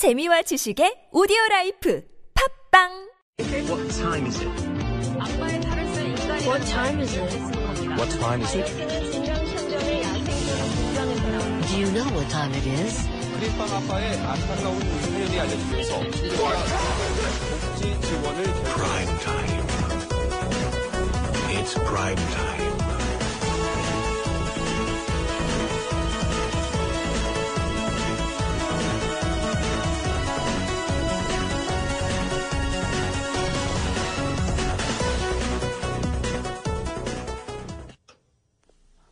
재미와 지식의 오디오 라이프 팝빵 What time is it? What time is it? What time is it? Do you know what time it is? 크림빵 아빠의 안타까운 사연이 알려지면서 복지 지원을 Prime time. It's prime time.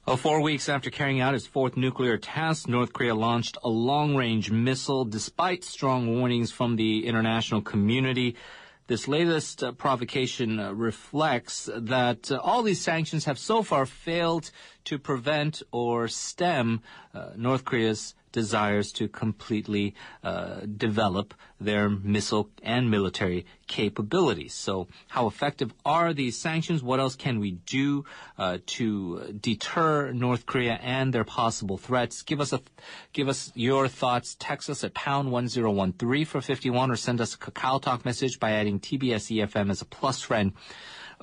Uh, four weeks after carrying out its fourth nuclear test, North Korea launched a long-range missile despite strong warnings from the international community. This latest uh, provocation uh, reflects that uh, all these sanctions have so far failed to prevent or stem uh, North Korea's desires to completely uh, develop their missile and military capabilities. So, how effective are these sanctions? What else can we do uh, to deter North Korea and their possible threats? Give us a, give us your thoughts. Text us at pound one zero one three for fifty one, or send us a Kakao Talk message by adding TBS EFM as a plus friend.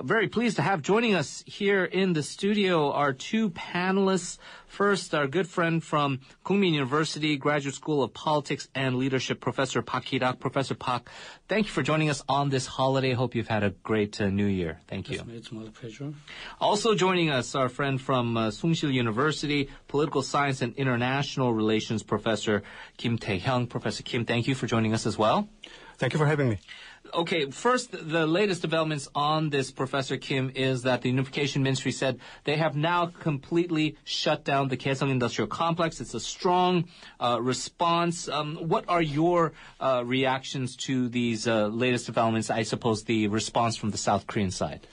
Very pleased to have joining us here in the studio our two panelists. First, our good friend from Kookmin University Graduate School of Politics and Leadership, Professor Pak Ki-rak. Professor Pak, thank you for joining us on this holiday. Hope you've had a great uh, New Year. Thank you. It's my pleasure. Also joining us, our friend from uh, Soongsil University, Political Science and International Relations Professor Kim Tae-hyung. Professor Kim, thank you for joining us as well. Thank you for having me. Okay, first, the latest developments on this, Professor Kim, is that the Unification Ministry said they have now completely shut down the Kaesong Industrial Complex. It's a strong uh, response. Um, what are your uh, reactions to these uh, latest developments? I suppose the response from the South Korean side.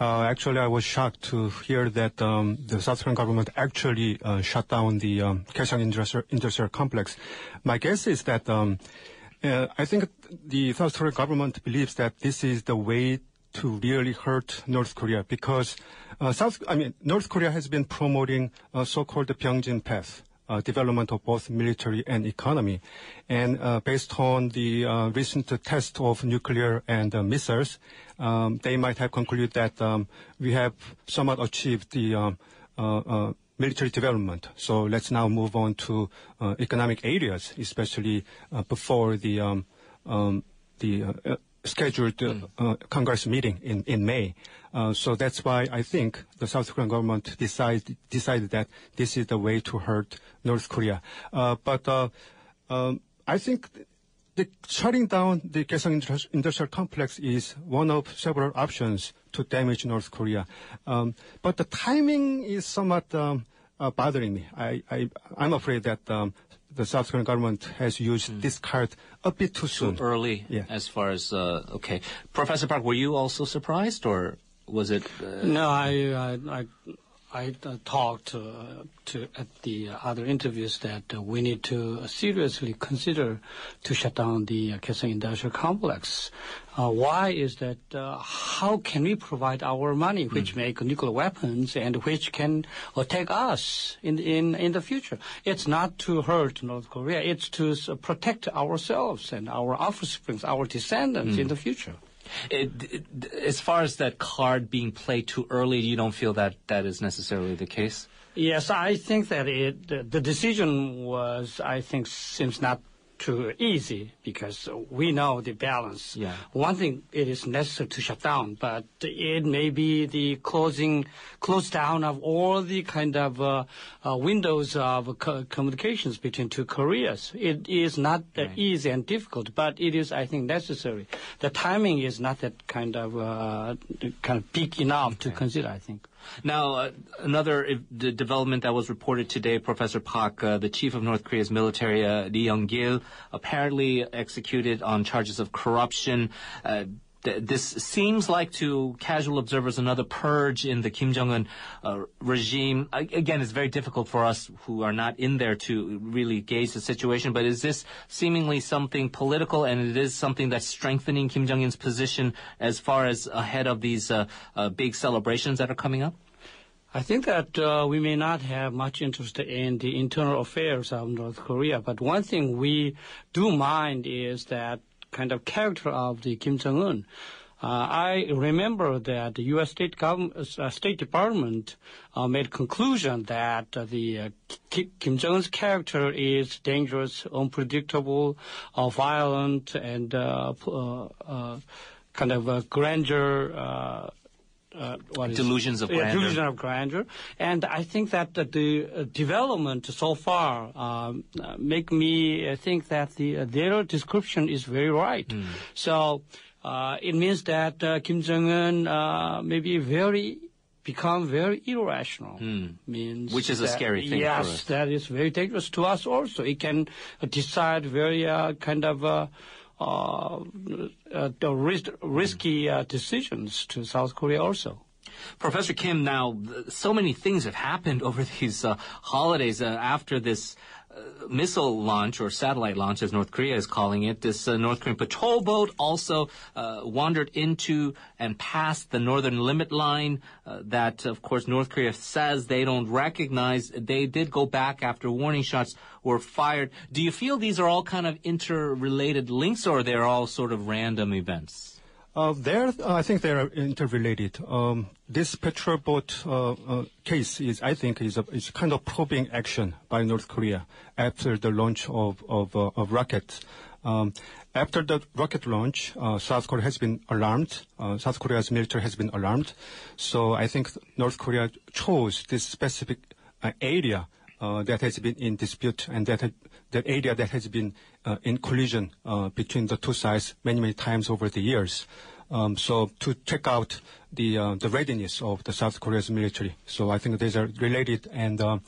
Uh, actually, I was shocked to hear that um, the South Korean government actually uh, shut down the um, Kaesong industrial, industrial complex. My guess is that um, uh, I think the South Korean government believes that this is the way to really hurt North Korea because uh, South, I mean, North Korea has been promoting a so-called Byungjin path. Uh, development of both military and economy. And uh, based on the uh, recent test of nuclear and uh, missiles, um, they might have concluded that um, we have somewhat achieved the um, uh, uh, military development. So let's now move on to uh, economic areas, especially uh, before the um, um, the uh, scheduled uh, uh, Congress meeting in in May. Uh, so that's why I think the South Korean government decided decided that this is the way to hurt North Korea. Uh, but uh, um, I think. The shutting down the Kaesong industrial complex is one of several options to damage North Korea. Um, but the timing is somewhat um, uh, bothering me. I, I, I'm afraid that um, the South Korean government has used this card a bit too soon. Too early Yeah. as far as, uh, okay. Professor Park, were you also surprised or was it? Uh, No, I I I, I uh, talked uh, to at the other interviews that uh, we need to seriously consider to shut down the uh, Kaesong Industrial Complex. Uh, why is that? Uh, how can we provide our money, which make nuclear weapons and which can attack us in in in the future? It's not to hurt North Korea. It's to protect ourselves and our offspring, our descendants in the future. It, it, as far as that card being played too early, you don't feel that that is necessarily the case? Yes, I think that it the, the decision was I think seems not too easy because we know the balance. Yeah. One thing it is necessary to shut down, but it may be the closing close down of all the kind of uh, uh, windows of co- communications between two Koreas. It is not that Right. easy and difficult, but it is I think necessary. The timing is not that kind of uh, kind of big enough to consider. I think. Now, uh, another uh, development that was reported today, Professor Park, uh, the chief of North Korea's military, uh, Lee Young-gil, apparently executed on charges of corruption. Th- this seems like to casual observers another purge in the Kim Jong-un uh, regime. I- again, it's very difficult for us who are not in there to really gauge the situation, but is this seemingly something political and it is something that's strengthening Kim Jong-un's position as far as ahead of these uh, uh, big celebrations that are coming up? I think that uh, we may not have much interest in the internal affairs of North Korea, but one thing we do mind is that kind of character of the Kim Jong Un. Uh, I remember that the U.S. State, Government, uh, State Department uh, made conclusion that uh, the uh, Kim Jong Un's character is dangerous, unpredictable, uh, violent, and uh, uh, uh, kind of grandeur. Uh, Delusions of grandeur. delusion of grandeur. And I think that the, uh, development so far um, uh, make me uh, think that the uh, their description is very right. Hmm. So uh, it means that uh, Kim Jong Un uh, may be very become very irrational. Means Hmm. Which is a scary thing Yes, that is very dangerous to us. Also, it can decide very uh, kind of. Uh, uh, uh, the ris- risky uh, decisions to South Korea also. Professor Kim, now so many things have happened over these uh, holidays uh, after this missile launch or satellite launch, as North Korea is calling it. This uh, North Korean patrol boat also uh, wandered into and past the northern limit line uh, that, of course, North Korea says they don't recognize. They did go back after warning shots were fired. Do you feel these are all kind of interrelated links, or they're all sort of random events? Uh, there, uh, I think they are interrelated. Um, this petrol boat uh, uh, case is, I think, is a is kind of probing action by North Korea after the launch of of, uh, of rockets. Um, after the rocket launch, uh, South Korea has been alarmed. South Korea's military has been alarmed. So I think North Korea chose this specific area that has been in dispute and that that area that has been uh, in collision uh, between the two sides many many times over the years. Um, so to check out the uh, the readiness of the South Korea's military. So I think these are related, and uh,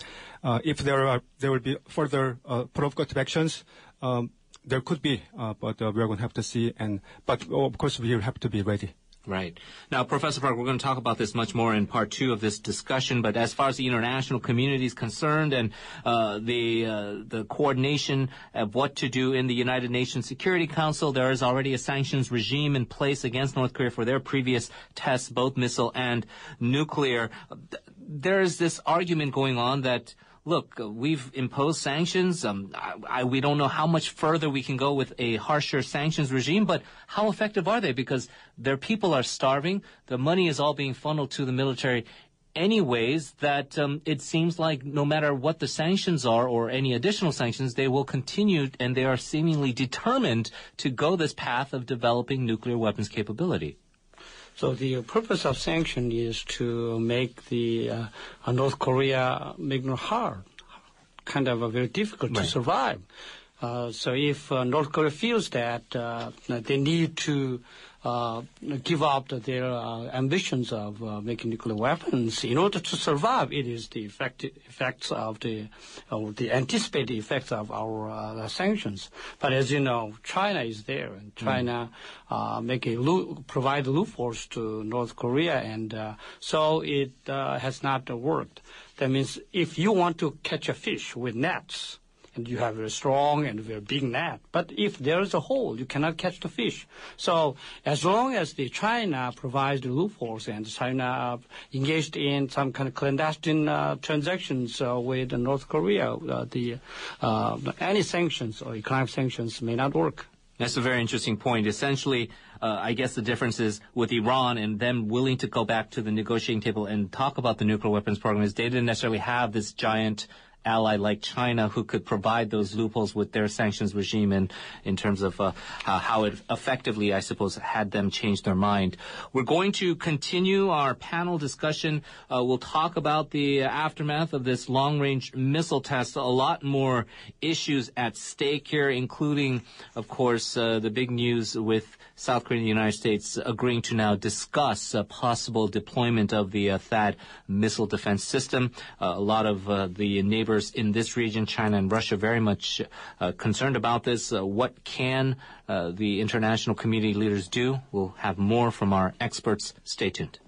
uh, if there are there will be further uh, provocative actions. Um, there could be, uh, but uh, we're going to have to see. And but of course we have to be ready. Right. Now, Professor Park, we're going to talk about this much more in part two of this discussion. But as far as the international community is concerned and uh, the uh, the coordination of what to do in the United Nations Security Council, there is already a sanctions regime in place against North Korea for their previous tests, both missile and nuclear. There is this argument going on that look, we've imposed sanctions. Um, I, I, we don't know how much further we can go with a harsher sanctions regime, but how effective are they? Because their people are starving. The money is all being funneled to the military anyways that um, it seems like no matter what the sanctions are or any additional sanctions, they will continue and they are seemingly determined to go this path of developing nuclear weapons capability. So the purpose of sanction is to make the uh, uh, North Korea make it hard, kind of uh, very difficult Right. to survive. Uh, so if uh, North Korea feels that uh, they need to uh, give up their uh, ambitions of uh, making nuclear weapons in order to survive, it is the effect, effects of the of the anticipated effects of our uh, sanctions. But as you know, China is there, and China uh, make a loo- provide loopholes to North Korea, and uh, so it uh, has not worked. That means if you want to catch a fish with nets, and you have a strong and very big net. But if there is a hole, you cannot catch the fish. So as long as the China provides the loopholes and China uh, engaged in some kind of clandestine uh, transactions uh, with North Korea, uh, the uh, any sanctions or economic sanctions may not work. That's a very interesting point. Essentially, uh, I guess the difference is with Iran and them willing to go back to the negotiating table and talk about the nuclear weapons program is they didn't necessarily have this giant ally like China who could provide those loopholes with their sanctions regime in terms of uh, how, how it effectively, I suppose, had them change their mind. We're going to continue our panel discussion. Uh, we'll talk about the aftermath of this long-range missile test. A lot more issues at stake here, including, of course, uh, the big news with South Korea and the United States agreeing to now discuss a possible deployment of the uh, THAAD missile defense system. Uh, a lot of uh, the in this region, China and Russia, very much uh, concerned about this. Uh, what can uh, the international community leaders do? We'll have more from our experts. Stay tuned.